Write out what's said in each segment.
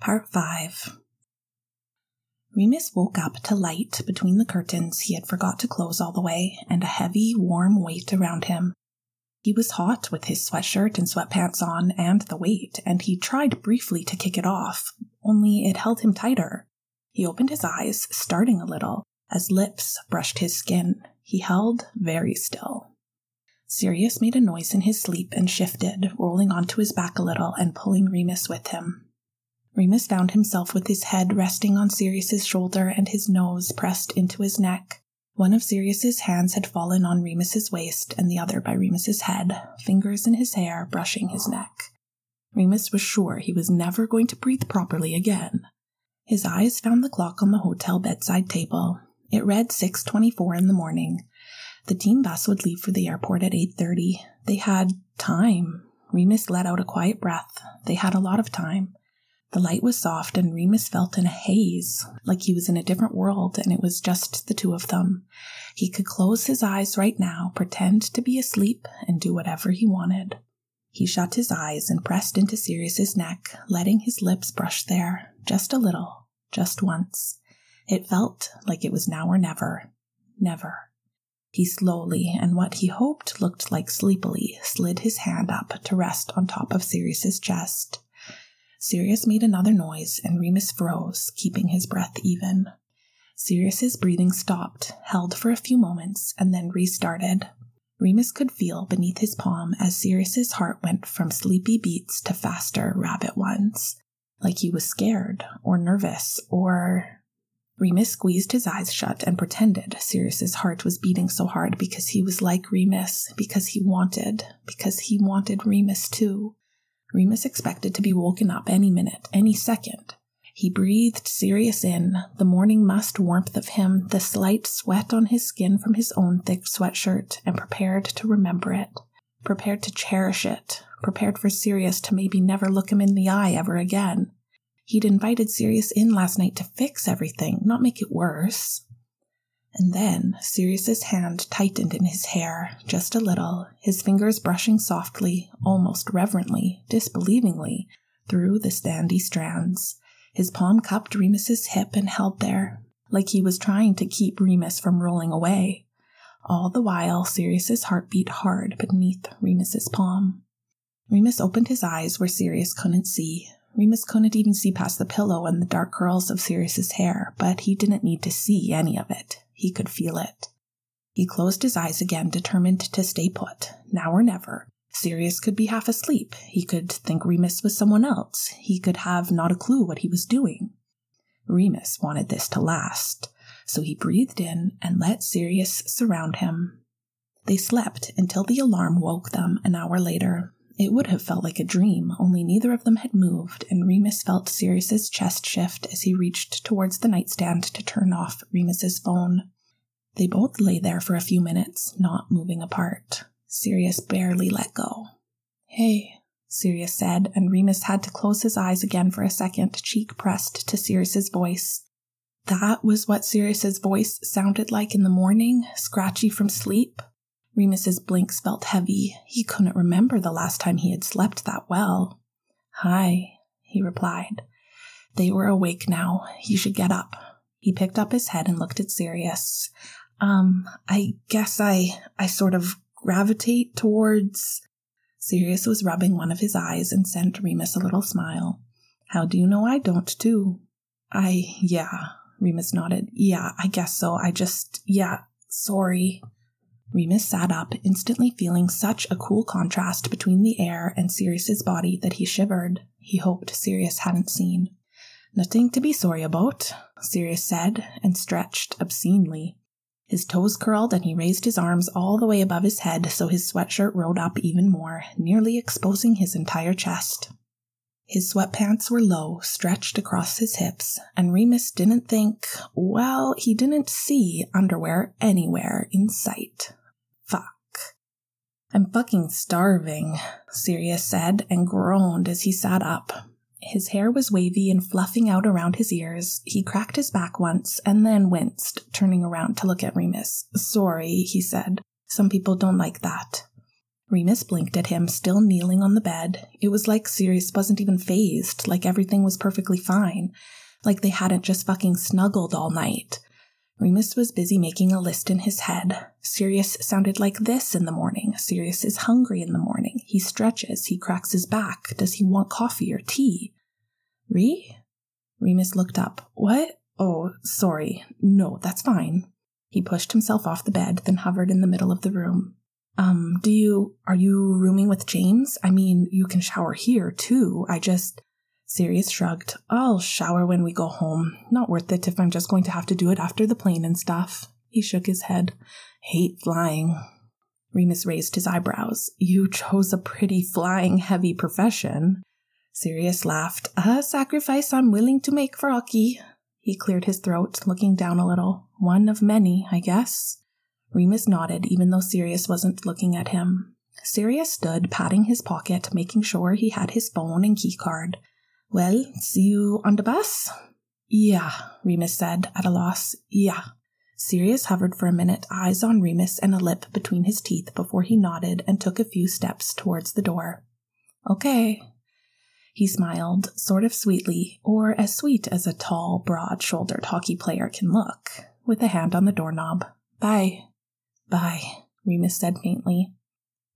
Part 5 Remus woke up to light between the curtains he had forgot to close all the way and a heavy, warm weight around him. He was hot with his sweatshirt and sweatpants on and the weight, and he tried briefly to kick it off, only it held him tighter. He opened his eyes, starting a little, as lips brushed his skin. He held very still. Sirius made a noise in his sleep and shifted, rolling onto his back a little and pulling Remus with him. Remus found himself with his head resting on Sirius's shoulder and his nose pressed into his neck. One of Sirius's hands had fallen on Remus's waist and the other by Remus's head, fingers in his hair brushing his neck. Remus was sure he was never going to breathe properly again. His eyes found the clock on the hotel bedside table. It read 6:24 in the morning. The team bus would leave for the airport at 8:30. They had time. Remus let out a quiet breath. They had a lot of time. The light was soft and Remus felt in a haze, like he was in a different world and it was just the two of them. He could close his eyes right now, pretend to be asleep, and do whatever he wanted. He shut his eyes and pressed into Sirius's neck, letting his lips brush there, just a little, just once. It felt like it was now or never. Never. He slowly, and what he hoped looked like sleepily, slid his hand up to rest on top of Sirius's chest. Sirius made another noise, and Remus froze, keeping his breath even. Sirius's breathing stopped, held for a few moments, and then restarted. Remus could feel beneath his palm as Sirius's heart went from sleepy beats to faster, rabbit ones, like he was scared or nervous or Remus squeezed his eyes shut and pretended Sirius's heart was beating so hard because he was like Remus, because he wanted, because he wanted Remus too. Remus expected to be woken up any minute, any second. He breathed Sirius in, the morning must warmth of him, the slight sweat on his skin from his own thick sweatshirt, and prepared to remember it, prepared to cherish it, prepared for Sirius to maybe never look him in the eye ever again. He'd invited Sirius in last night to fix everything, not make it worse. And then Sirius's hand tightened in his hair, just a little, his fingers brushing softly, almost reverently, disbelievingly, through the sandy strands. His palm cupped Remus's hip and held there, like he was trying to keep Remus from rolling away. All the while, Sirius's heart beat hard beneath Remus's palm. Remus opened his eyes where Sirius couldn't see, Remus couldn't even see past the pillow and the dark curls of Sirius's hair, but he didn't need to see any of it. He could feel it. He closed his eyes again, determined to stay put, now or never. Sirius could be half asleep. He could think Remus was someone else. He could have not a clue what he was doing. Remus wanted this to last, so he breathed in and let Sirius surround him. They slept until the alarm woke them an hour later, it would have felt like a dream, only neither of them had moved, and Remus felt Sirius's chest shift as he reached towards the nightstand to turn off Remus's phone. They both lay there for a few minutes, not moving apart. Sirius barely let go. Hey, Sirius said, and Remus had to close his eyes again for a second, cheek pressed to Sirius's voice. That was what Sirius's voice sounded like in the morning, scratchy from sleep. Remus's blinks felt heavy. He couldn't remember the last time he had slept that well. Hi, he replied. They were awake now. He should get up. He picked up his head and looked at Sirius. Um, I guess I, I sort of gravitate towards. Sirius was rubbing one of his eyes and sent Remus a little smile. How do you know I don't, too? I, yeah, Remus nodded. Yeah, I guess so. I just, yeah, sorry. Remus sat up, instantly feeling such a cool contrast between the air and Sirius's body that he shivered. He hoped Sirius hadn't seen. Nothing to be sorry about, Sirius said, and stretched obscenely. His toes curled and he raised his arms all the way above his head so his sweatshirt rode up even more, nearly exposing his entire chest. His sweatpants were low, stretched across his hips, and Remus didn't think, well, he didn't see underwear anywhere in sight. I'm fucking starving, Sirius said and groaned as he sat up. His hair was wavy and fluffing out around his ears. He cracked his back once and then winced, turning around to look at Remus. Sorry, he said. Some people don't like that. Remus blinked at him, still kneeling on the bed. It was like Sirius wasn't even phased, like everything was perfectly fine, like they hadn't just fucking snuggled all night. Remus was busy making a list in his head. Sirius sounded like this in the morning. Sirius is hungry in the morning. He stretches. He cracks his back. Does he want coffee or tea? Re? Remus looked up. What? Oh, sorry. No, that's fine. He pushed himself off the bed, then hovered in the middle of the room. Um, do you, are you rooming with James? I mean, you can shower here too. I just, Sirius shrugged. I'll shower when we go home. Not worth it if I'm just going to have to do it after the plane and stuff. He shook his head. Hate flying. Remus raised his eyebrows. You chose a pretty flying heavy profession. Sirius laughed. A sacrifice I'm willing to make for Aki. He cleared his throat, looking down a little. One of many, I guess. Remus nodded, even though Sirius wasn't looking at him. Sirius stood, patting his pocket, making sure he had his phone and keycard. Well, see you on the bus? Yeah, Remus said, at a loss. Yeah. Sirius hovered for a minute, eyes on Remus and a lip between his teeth before he nodded and took a few steps towards the door. Okay. He smiled, sort of sweetly, or as sweet as a tall, broad shouldered hockey player can look, with a hand on the doorknob. Bye. Bye, Remus said faintly.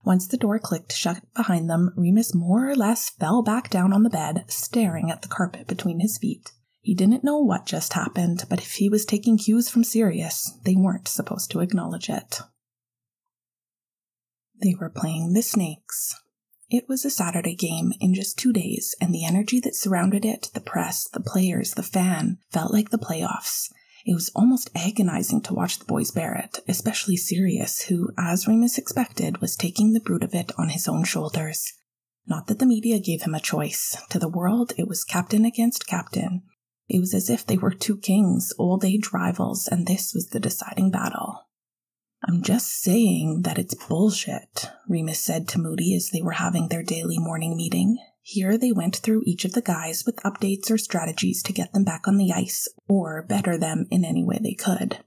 Once the door clicked shut behind them, Remus more or less fell back down on the bed, staring at the carpet between his feet. He didn't know what just happened, but if he was taking cues from Sirius, they weren't supposed to acknowledge it. They were playing the Snakes. It was a Saturday game in just two days, and the energy that surrounded it, the press, the players, the fan, felt like the playoffs. It was almost agonizing to watch the boys bear it, especially Sirius, who, as Remus expected, was taking the brunt of it on his own shoulders. Not that the media gave him a choice. To the world, it was captain against captain. It was as if they were two kings, old age rivals, and this was the deciding battle. I'm just saying that it's bullshit, Remus said to Moody as they were having their daily morning meeting. Here they went through each of the guys with updates or strategies to get them back on the ice or better them in any way they could.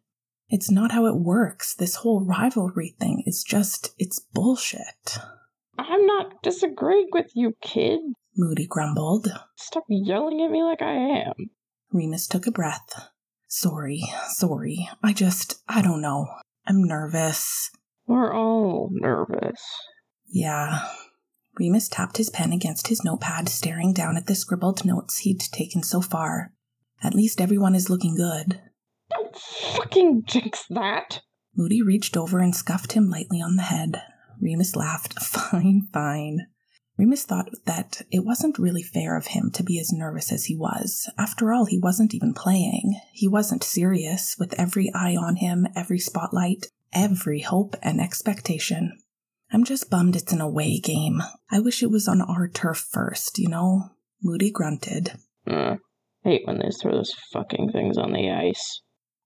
It's not how it works. This whole rivalry thing is just, it's bullshit. I'm not disagreeing with you, kid. Moody grumbled. Stop yelling at me like I am. Remus took a breath. Sorry, sorry. I just, I don't know. I'm nervous. We're all nervous. Yeah, Remus tapped his pen against his notepad, staring down at the scribbled notes he'd taken so far. At least everyone is looking good. Don't fucking jinx that! Moody reached over and scuffed him lightly on the head. Remus laughed. Fine, fine. Remus thought that it wasn't really fair of him to be as nervous as he was. After all, he wasn't even playing. He wasn't serious, with every eye on him, every spotlight, every hope and expectation. I'm just bummed it's an away game. I wish it was on our turf first, you know? Moody grunted. Uh, hate when they throw those fucking things on the ice.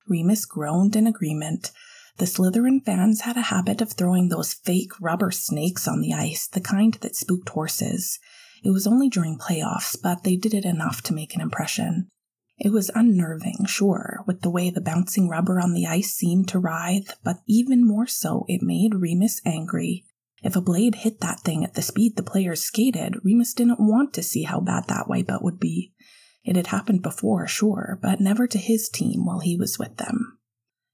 Remus groaned in agreement. The Slytherin fans had a habit of throwing those fake rubber snakes on the ice, the kind that spooked horses. It was only during playoffs, but they did it enough to make an impression. It was unnerving, sure, with the way the bouncing rubber on the ice seemed to writhe, but even more so, it made Remus angry. If a blade hit that thing at the speed the players skated, Remus didn't want to see how bad that wipeout would be. It had happened before, sure, but never to his team while he was with them.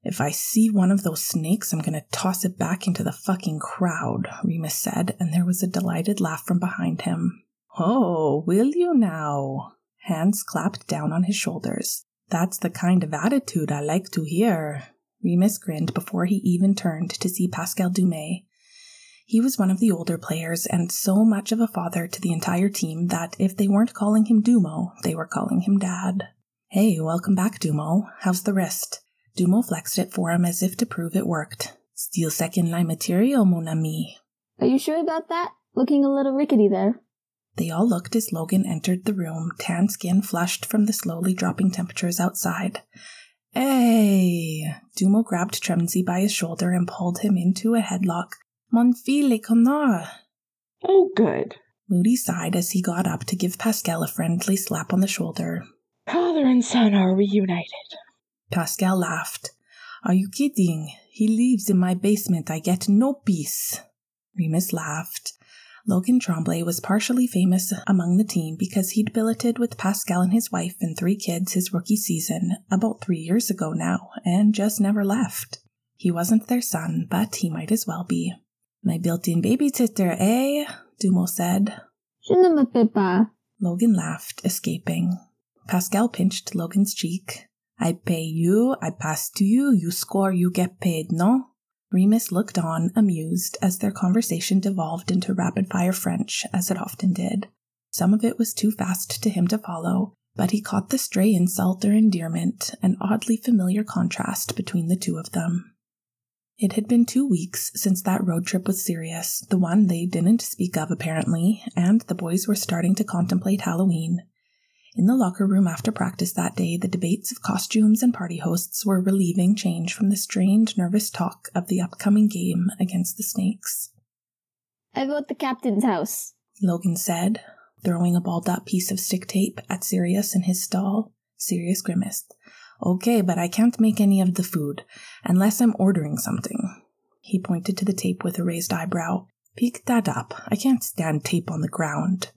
If I see one of those snakes, I'm going to toss it back into the fucking crowd, Remus said, and there was a delighted laugh from behind him. Oh, will you now? Hans clapped down on his shoulders. That's the kind of attitude I like to hear. Remus grinned before he even turned to see Pascal Dumais, he was one of the older players and so much of a father to the entire team that if they weren't calling him Dumo, they were calling him Dad. Hey, welcome back, Dumo. How's the wrist? Dumo flexed it for him as if to prove it worked. Still second line material, mon ami. Are you sure about that? Looking a little rickety there. They all looked as Logan entered the room, tan skin flushed from the slowly dropping temperatures outside. Hey! Dumo grabbed Tremsey by his shoulder and pulled him into a headlock Mon fils connard. Oh, good. Moody sighed as he got up to give Pascal a friendly slap on the shoulder. Father and son are reunited. Pascal laughed. Are you kidding? He lives in my basement. I get no peace. Remus laughed. Logan Tremblay was partially famous among the team because he'd billeted with Pascal and his wife and three kids his rookie season about three years ago now, and just never left. He wasn't their son, but he might as well be. My built in babysitter, eh? Dumo said. Je ne fais pas. Logan laughed, escaping. Pascal pinched Logan's cheek. I pay you, I pass to you, you score, you get paid, no? Remus looked on, amused, as their conversation devolved into rapid fire French, as it often did. Some of it was too fast to him to follow, but he caught the stray insult or endearment, an oddly familiar contrast between the two of them. It had been two weeks since that road trip with Sirius, the one they didn't speak of apparently, and the boys were starting to contemplate Halloween. In the locker room after practice that day, the debates of costumes and party hosts were relieving change from the strained, nervous talk of the upcoming game against the Snakes. I vote the captain's house. Logan said, throwing a balled up piece of stick tape at Sirius in his stall. Sirius grimaced. Okay, but I can't make any of the food, unless I'm ordering something. He pointed to the tape with a raised eyebrow. Pick that up. I can't stand tape on the ground.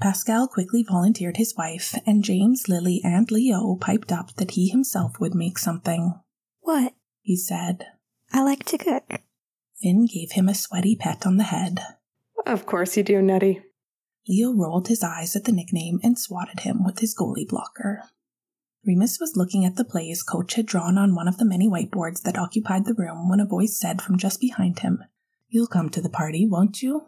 Pascal quickly volunteered his wife, and James, Lily, and Leo piped up that he himself would make something. What? He said. I like to cook. Finn gave him a sweaty pet on the head. Of course you do, Nettie. Leo rolled his eyes at the nickname and swatted him with his goalie blocker. Remus was looking at the plays Coach had drawn on one of the many whiteboards that occupied the room when a voice said from just behind him, You'll come to the party, won't you?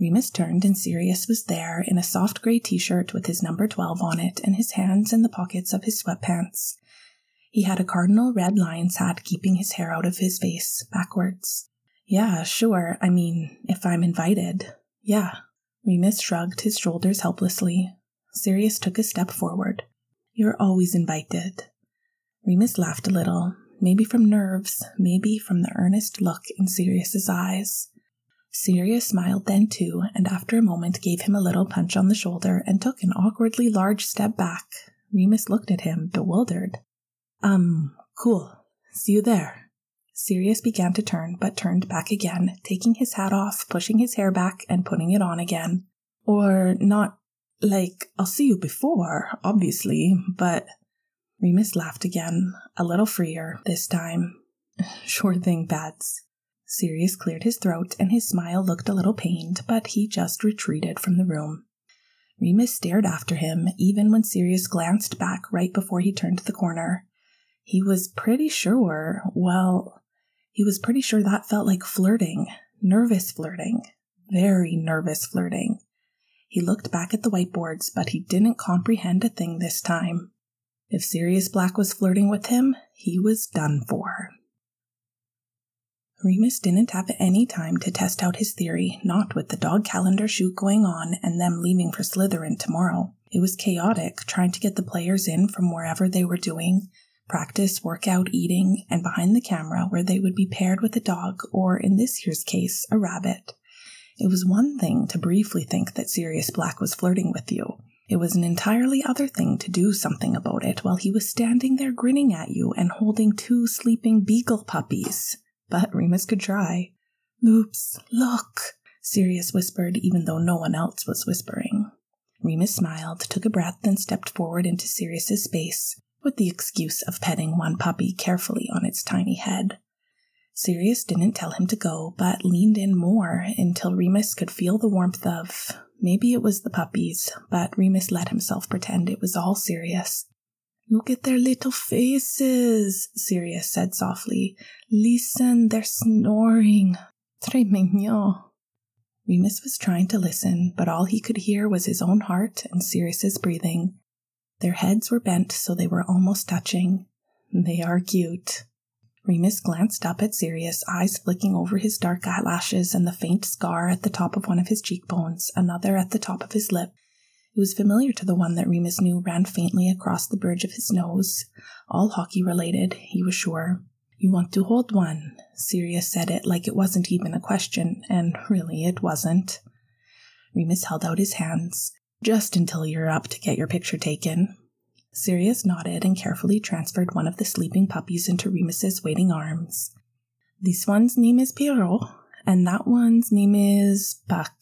Remus turned and Sirius was there in a soft gray t shirt with his number 12 on it and his hands in the pockets of his sweatpants. He had a cardinal red lion's hat keeping his hair out of his face, backwards. Yeah, sure. I mean, if I'm invited. Yeah. Remus shrugged his shoulders helplessly. Sirius took a step forward. You're always invited. Remus laughed a little, maybe from nerves, maybe from the earnest look in Sirius's eyes. Sirius smiled then too, and after a moment gave him a little punch on the shoulder and took an awkwardly large step back. Remus looked at him, bewildered. Um, cool. See you there. Sirius began to turn, but turned back again, taking his hat off, pushing his hair back, and putting it on again. Or not like, I'll see you before, obviously, but. Remus laughed again, a little freer this time. Sure thing, Bats. Sirius cleared his throat, and his smile looked a little pained, but he just retreated from the room. Remus stared after him, even when Sirius glanced back right before he turned the corner. He was pretty sure, well, he was pretty sure that felt like flirting, nervous flirting, very nervous flirting. He looked back at the whiteboards, but he didn't comprehend a thing this time. If Sirius Black was flirting with him, he was done for. Remus didn't have any time to test out his theory, not with the dog calendar shoot going on and them leaving for Slytherin tomorrow. It was chaotic trying to get the players in from wherever they were doing practice, workout, eating, and behind the camera where they would be paired with a dog or, in this year's case, a rabbit. It was one thing to briefly think that Sirius Black was flirting with you. It was an entirely other thing to do something about it while he was standing there grinning at you and holding two sleeping beagle puppies but Remus could try. Loops, look, Sirius whispered, even though no one else was whispering. Remus smiled, took a breath, and stepped forward into Sirius's space, with the excuse of petting one puppy carefully on its tiny head. Sirius didn't tell him to go, but leaned in more until Remus could feel the warmth of. Maybe it was the puppies, but Remus let himself pretend it was all Sirius. Look at their little faces, Sirius said softly. Listen, they're snoring. Très mignon. Remus was trying to listen, but all he could hear was his own heart and Sirius's breathing. Their heads were bent so they were almost touching. They are cute. Remus glanced up at Sirius, eyes flicking over his dark eyelashes and the faint scar at the top of one of his cheekbones, another at the top of his lip, it was familiar to the one that Remus knew ran faintly across the bridge of his nose. All hockey related, he was sure. You want to hold one? Sirius said it like it wasn't even a question, and really it wasn't. Remus held out his hands. Just until you're up to get your picture taken. Sirius nodded and carefully transferred one of the sleeping puppies into Remus's waiting arms. This one's name is Pierrot, and that one's name is Puck.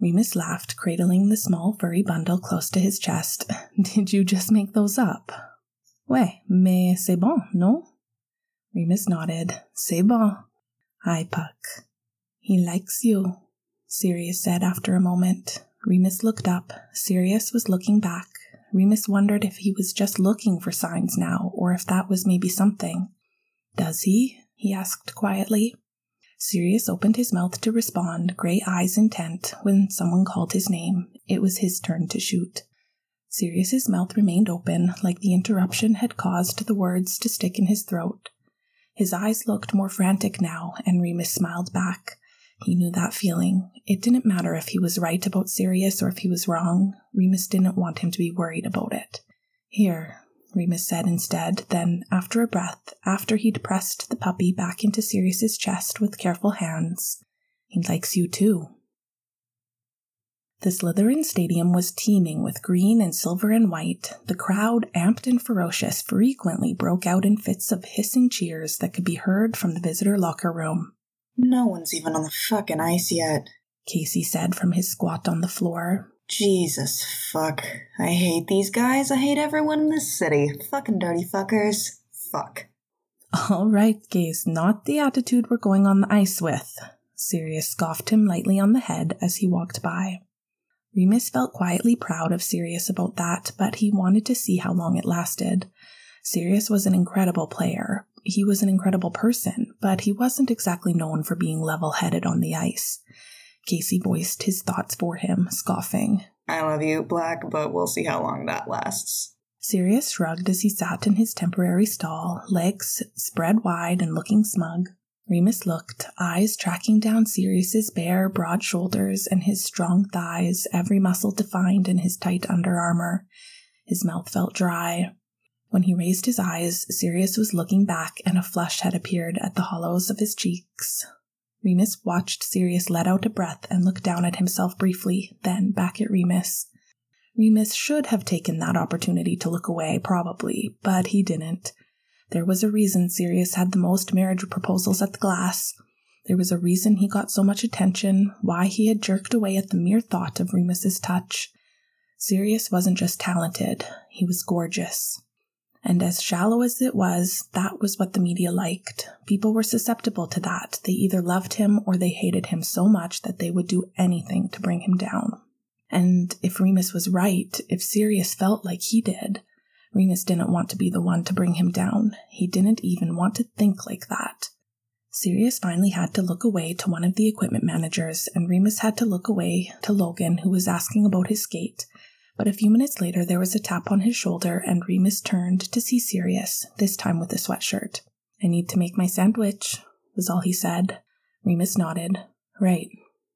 Remus laughed, cradling the small furry bundle close to his chest. Did you just make those up? Ouais, mais c'est bon, non? Remus nodded. C'est bon. Hi, Puck. He likes you, Sirius said after a moment. Remus looked up. Sirius was looking back. Remus wondered if he was just looking for signs now, or if that was maybe something. Does he? he asked quietly. Sirius opened his mouth to respond, gray eyes intent, when someone called his name. It was his turn to shoot. Sirius's mouth remained open, like the interruption had caused the words to stick in his throat. His eyes looked more frantic now, and Remus smiled back. He knew that feeling. It didn't matter if he was right about Sirius or if he was wrong. Remus didn't want him to be worried about it. Here, Remus said instead. Then, after a breath, after he'd pressed the puppy back into Sirius's chest with careful hands, he likes you too. The Slytherin Stadium was teeming with green and silver and white. The crowd, amped and ferocious, frequently broke out in fits of hissing cheers that could be heard from the visitor locker room. No one's even on the fucking ice yet. Casey said from his squat on the floor. Jesus fuck. I hate these guys. I hate everyone in this city. Fucking dirty fuckers. Fuck. All right, Gaze, not the attitude we're going on the ice with. Sirius scoffed him lightly on the head as he walked by. Remus felt quietly proud of Sirius about that, but he wanted to see how long it lasted. Sirius was an incredible player. He was an incredible person, but he wasn't exactly known for being level headed on the ice. Casey voiced his thoughts for him, scoffing. I love you, Black, but we'll see how long that lasts. Sirius shrugged as he sat in his temporary stall, legs spread wide and looking smug. Remus looked, eyes tracking down Sirius's bare, broad shoulders and his strong thighs, every muscle defined in his tight under armor. His mouth felt dry. When he raised his eyes, Sirius was looking back, and a flush had appeared at the hollows of his cheeks. Remus watched Sirius let out a breath and look down at himself briefly, then back at Remus. Remus should have taken that opportunity to look away, probably, but he didn't. There was a reason Sirius had the most marriage proposals at the glass. There was a reason he got so much attention, why he had jerked away at the mere thought of Remus's touch. Sirius wasn't just talented, he was gorgeous. And as shallow as it was, that was what the media liked. People were susceptible to that. They either loved him or they hated him so much that they would do anything to bring him down. And if Remus was right, if Sirius felt like he did, Remus didn't want to be the one to bring him down. He didn't even want to think like that. Sirius finally had to look away to one of the equipment managers, and Remus had to look away to Logan, who was asking about his skate. But a few minutes later, there was a tap on his shoulder, and Remus turned to see Sirius, this time with a sweatshirt. I need to make my sandwich, was all he said. Remus nodded. Right.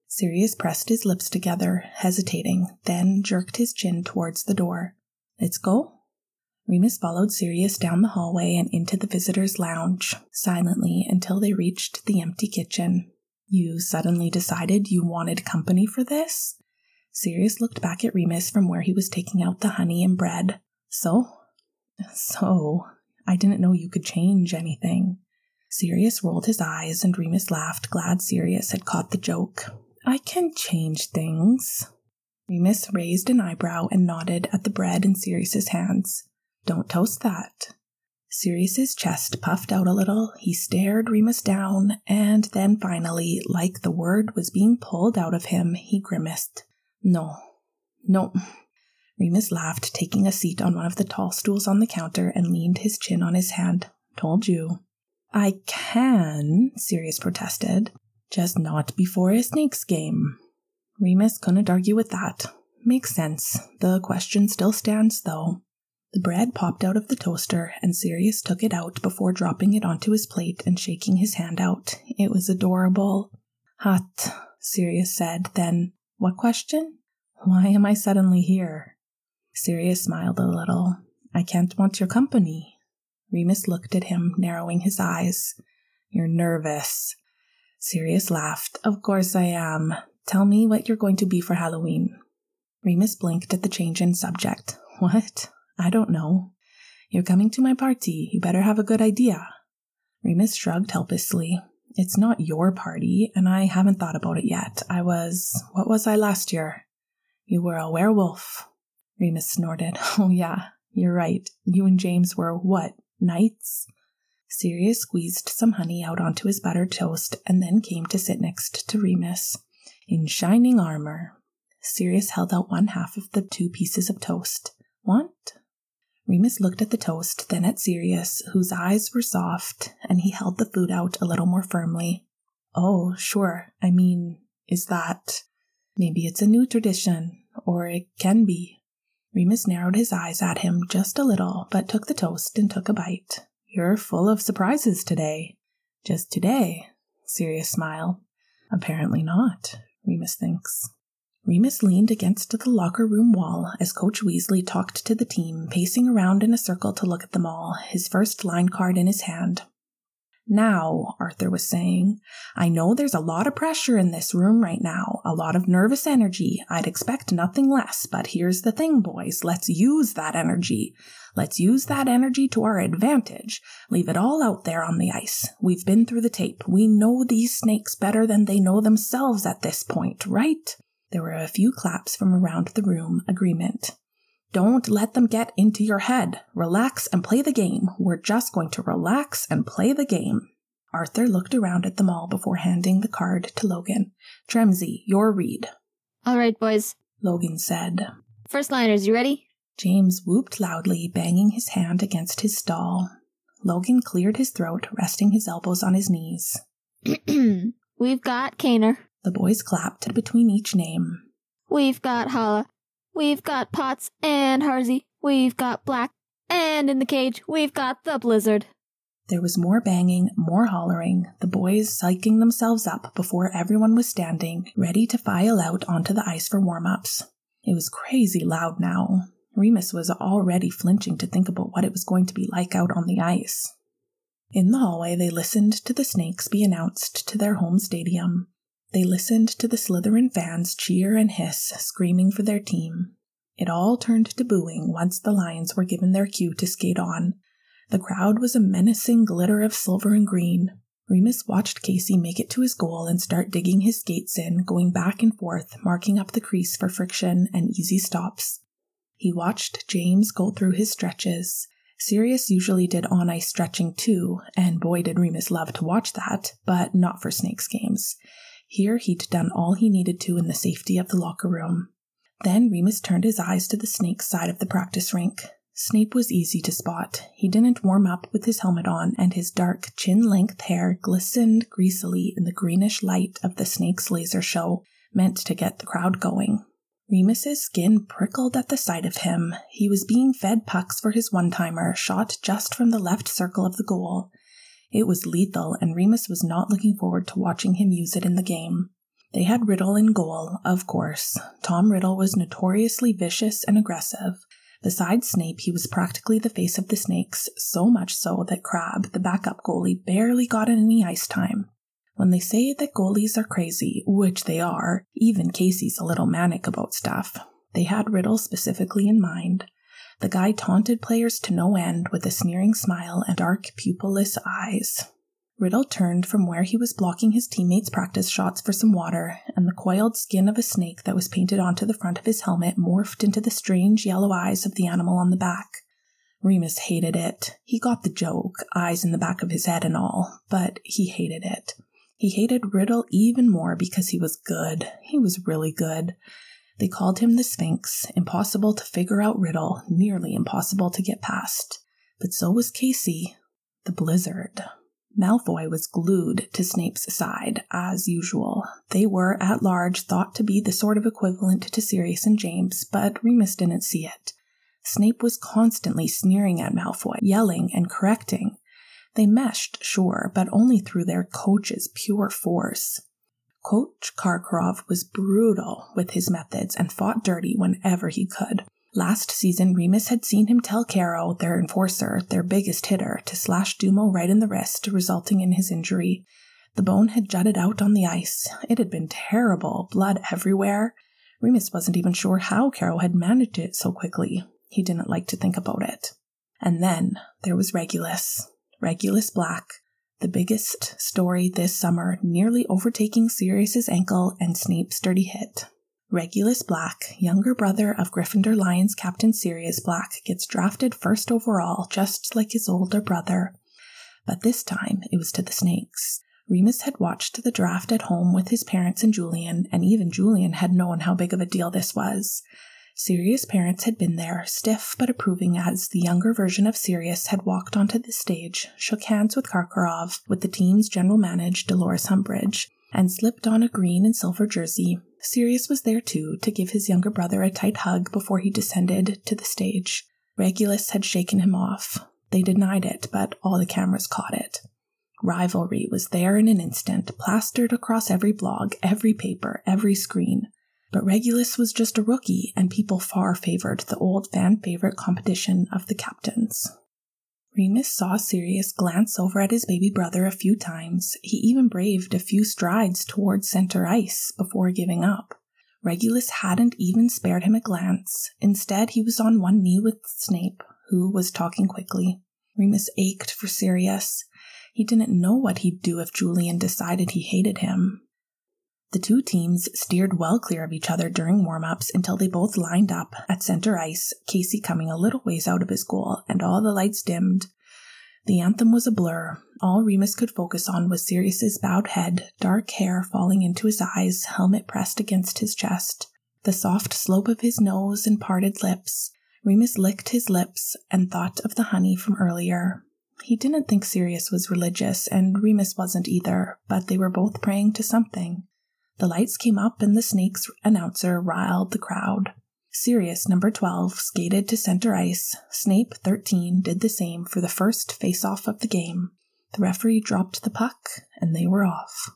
Sirius pressed his lips together, hesitating, then jerked his chin towards the door. Let's go? Remus followed Sirius down the hallway and into the visitors' lounge, silently until they reached the empty kitchen. You suddenly decided you wanted company for this? Sirius looked back at Remus from where he was taking out the honey and bread. So? So, I didn't know you could change anything. Sirius rolled his eyes and Remus laughed, glad Sirius had caught the joke. I can change things. Remus raised an eyebrow and nodded at the bread in Sirius's hands. Don't toast that. Sirius's chest puffed out a little. He stared Remus down, and then finally, like the word was being pulled out of him, he grimaced. No, no. Remus laughed, taking a seat on one of the tall stools on the counter and leaned his chin on his hand. Told you. I can, Sirius protested. Just not before a snakes game. Remus couldn't argue with that. Makes sense. The question still stands, though. The bread popped out of the toaster, and Sirius took it out before dropping it onto his plate and shaking his hand out. It was adorable. Hot, Sirius said, then, What question? Why am I suddenly here? Sirius smiled a little. I can't want your company. Remus looked at him, narrowing his eyes. You're nervous. Sirius laughed. Of course I am. Tell me what you're going to be for Halloween. Remus blinked at the change in subject. What? I don't know. You're coming to my party. You better have a good idea. Remus shrugged helplessly. It's not your party, and I haven't thought about it yet. I was. What was I last year? You were a werewolf. Remus snorted. Oh, yeah, you're right. You and James were what? Knights? Sirius squeezed some honey out onto his buttered toast and then came to sit next to Remus. In shining armor. Sirius held out one half of the two pieces of toast. Want? Remus looked at the toast, then at Sirius, whose eyes were soft, and he held the food out a little more firmly. Oh, sure. I mean, is that. Maybe it's a new tradition, or it can be. Remus narrowed his eyes at him just a little, but took the toast and took a bite. You're full of surprises today. Just today? Sirius smiled. Apparently not, Remus thinks. Remus leaned against the locker room wall as Coach Weasley talked to the team, pacing around in a circle to look at them all, his first line card in his hand. Now, Arthur was saying, I know there's a lot of pressure in this room right now, a lot of nervous energy. I'd expect nothing less, but here's the thing, boys. Let's use that energy. Let's use that energy to our advantage. Leave it all out there on the ice. We've been through the tape. We know these snakes better than they know themselves at this point, right? There were a few claps from around the room, agreement. Don't let them get into your head. Relax and play the game. We're just going to relax and play the game. Arthur looked around at them all before handing the card to Logan. Tremsey, your read. All right, boys. Logan said. First liners, you ready? James whooped loudly, banging his hand against his stall. Logan cleared his throat, resting his elbows on his knees. We've got Kaner. The boys clapped between each name. We've got Holla. We've got Potts and Harzy. We've got Black. And in the cage, we've got the Blizzard. There was more banging, more hollering, the boys psyching themselves up before everyone was standing, ready to file out onto the ice for warm ups. It was crazy loud now. Remus was already flinching to think about what it was going to be like out on the ice. In the hallway, they listened to the Snakes be announced to their home stadium. They listened to the Slytherin fans cheer and hiss, screaming for their team. It all turned to booing once the Lions were given their cue to skate on. The crowd was a menacing glitter of silver and green. Remus watched Casey make it to his goal and start digging his skates in, going back and forth, marking up the crease for friction and easy stops. He watched James go through his stretches. Sirius usually did on ice stretching too, and boy did Remus love to watch that, but not for Snakes games. Here he'd done all he needed to in the safety of the locker room. Then Remus turned his eyes to the Snake's side of the practice rink. Snape was easy to spot. He didn't warm up with his helmet on, and his dark, chin length hair glistened greasily in the greenish light of the Snake's laser show, meant to get the crowd going. Remus's skin prickled at the sight of him. He was being fed pucks for his one timer, shot just from the left circle of the goal. It was lethal, and Remus was not looking forward to watching him use it in the game. They had Riddle in goal, of course. Tom Riddle was notoriously vicious and aggressive. Besides Snape, he was practically the face of the Snakes, so much so that Crabbe, the backup goalie, barely got any ice time. When they say that goalies are crazy, which they are, even Casey's a little manic about stuff, they had Riddle specifically in mind. The guy taunted players to no end with a sneering smile and dark, pupilless eyes. Riddle turned from where he was blocking his teammates' practice shots for some water, and the coiled skin of a snake that was painted onto the front of his helmet morphed into the strange yellow eyes of the animal on the back. Remus hated it. He got the joke, eyes in the back of his head and all, but he hated it. He hated Riddle even more because he was good. He was really good. They called him the Sphinx, impossible to figure out riddle, nearly impossible to get past. But so was Casey, the Blizzard. Malfoy was glued to Snape's side, as usual. They were, at large, thought to be the sort of equivalent to Sirius and James, but Remus didn't see it. Snape was constantly sneering at Malfoy, yelling and correcting. They meshed, sure, but only through their coach's pure force. Coach Karkaroff was brutal with his methods and fought dirty whenever he could. Last season, Remus had seen him tell Carrow, their enforcer, their biggest hitter, to slash Dumo right in the wrist, resulting in his injury. The bone had jutted out on the ice. It had been terrible, blood everywhere. Remus wasn't even sure how Carrow had managed it so quickly. He didn't like to think about it. And then there was Regulus. Regulus Black. The biggest story this summer, nearly overtaking Sirius's ankle and Snape's dirty hit. Regulus Black, younger brother of Gryffindor Lions captain Sirius Black, gets drafted first overall, just like his older brother. But this time it was to the Snakes. Remus had watched the draft at home with his parents and Julian, and even Julian had known how big of a deal this was. Sirius' parents had been there, stiff but approving as the younger version of Sirius had walked onto the stage, shook hands with Karkaroff, with the team's general manager Dolores Umbridge, and slipped on a green and silver jersey. Sirius was there too to give his younger brother a tight hug before he descended to the stage. Regulus had shaken him off. They denied it, but all the cameras caught it. Rivalry was there in an instant, plastered across every blog, every paper, every screen. But Regulus was just a rookie, and people far favored the old fan favorite competition of the captains. Remus saw Sirius glance over at his baby brother a few times. He even braved a few strides towards center ice before giving up. Regulus hadn't even spared him a glance. Instead, he was on one knee with Snape, who was talking quickly. Remus ached for Sirius. He didn't know what he'd do if Julian decided he hated him. The two teams steered well clear of each other during warm ups until they both lined up at center ice, Casey coming a little ways out of his goal, and all the lights dimmed. The anthem was a blur. All Remus could focus on was Sirius's bowed head, dark hair falling into his eyes, helmet pressed against his chest, the soft slope of his nose and parted lips. Remus licked his lips and thought of the honey from earlier. He didn't think Sirius was religious, and Remus wasn't either, but they were both praying to something. The lights came up and the Snakes announcer riled the crowd. Sirius, number 12, skated to center ice. Snape, 13, did the same for the first face off of the game. The referee dropped the puck and they were off.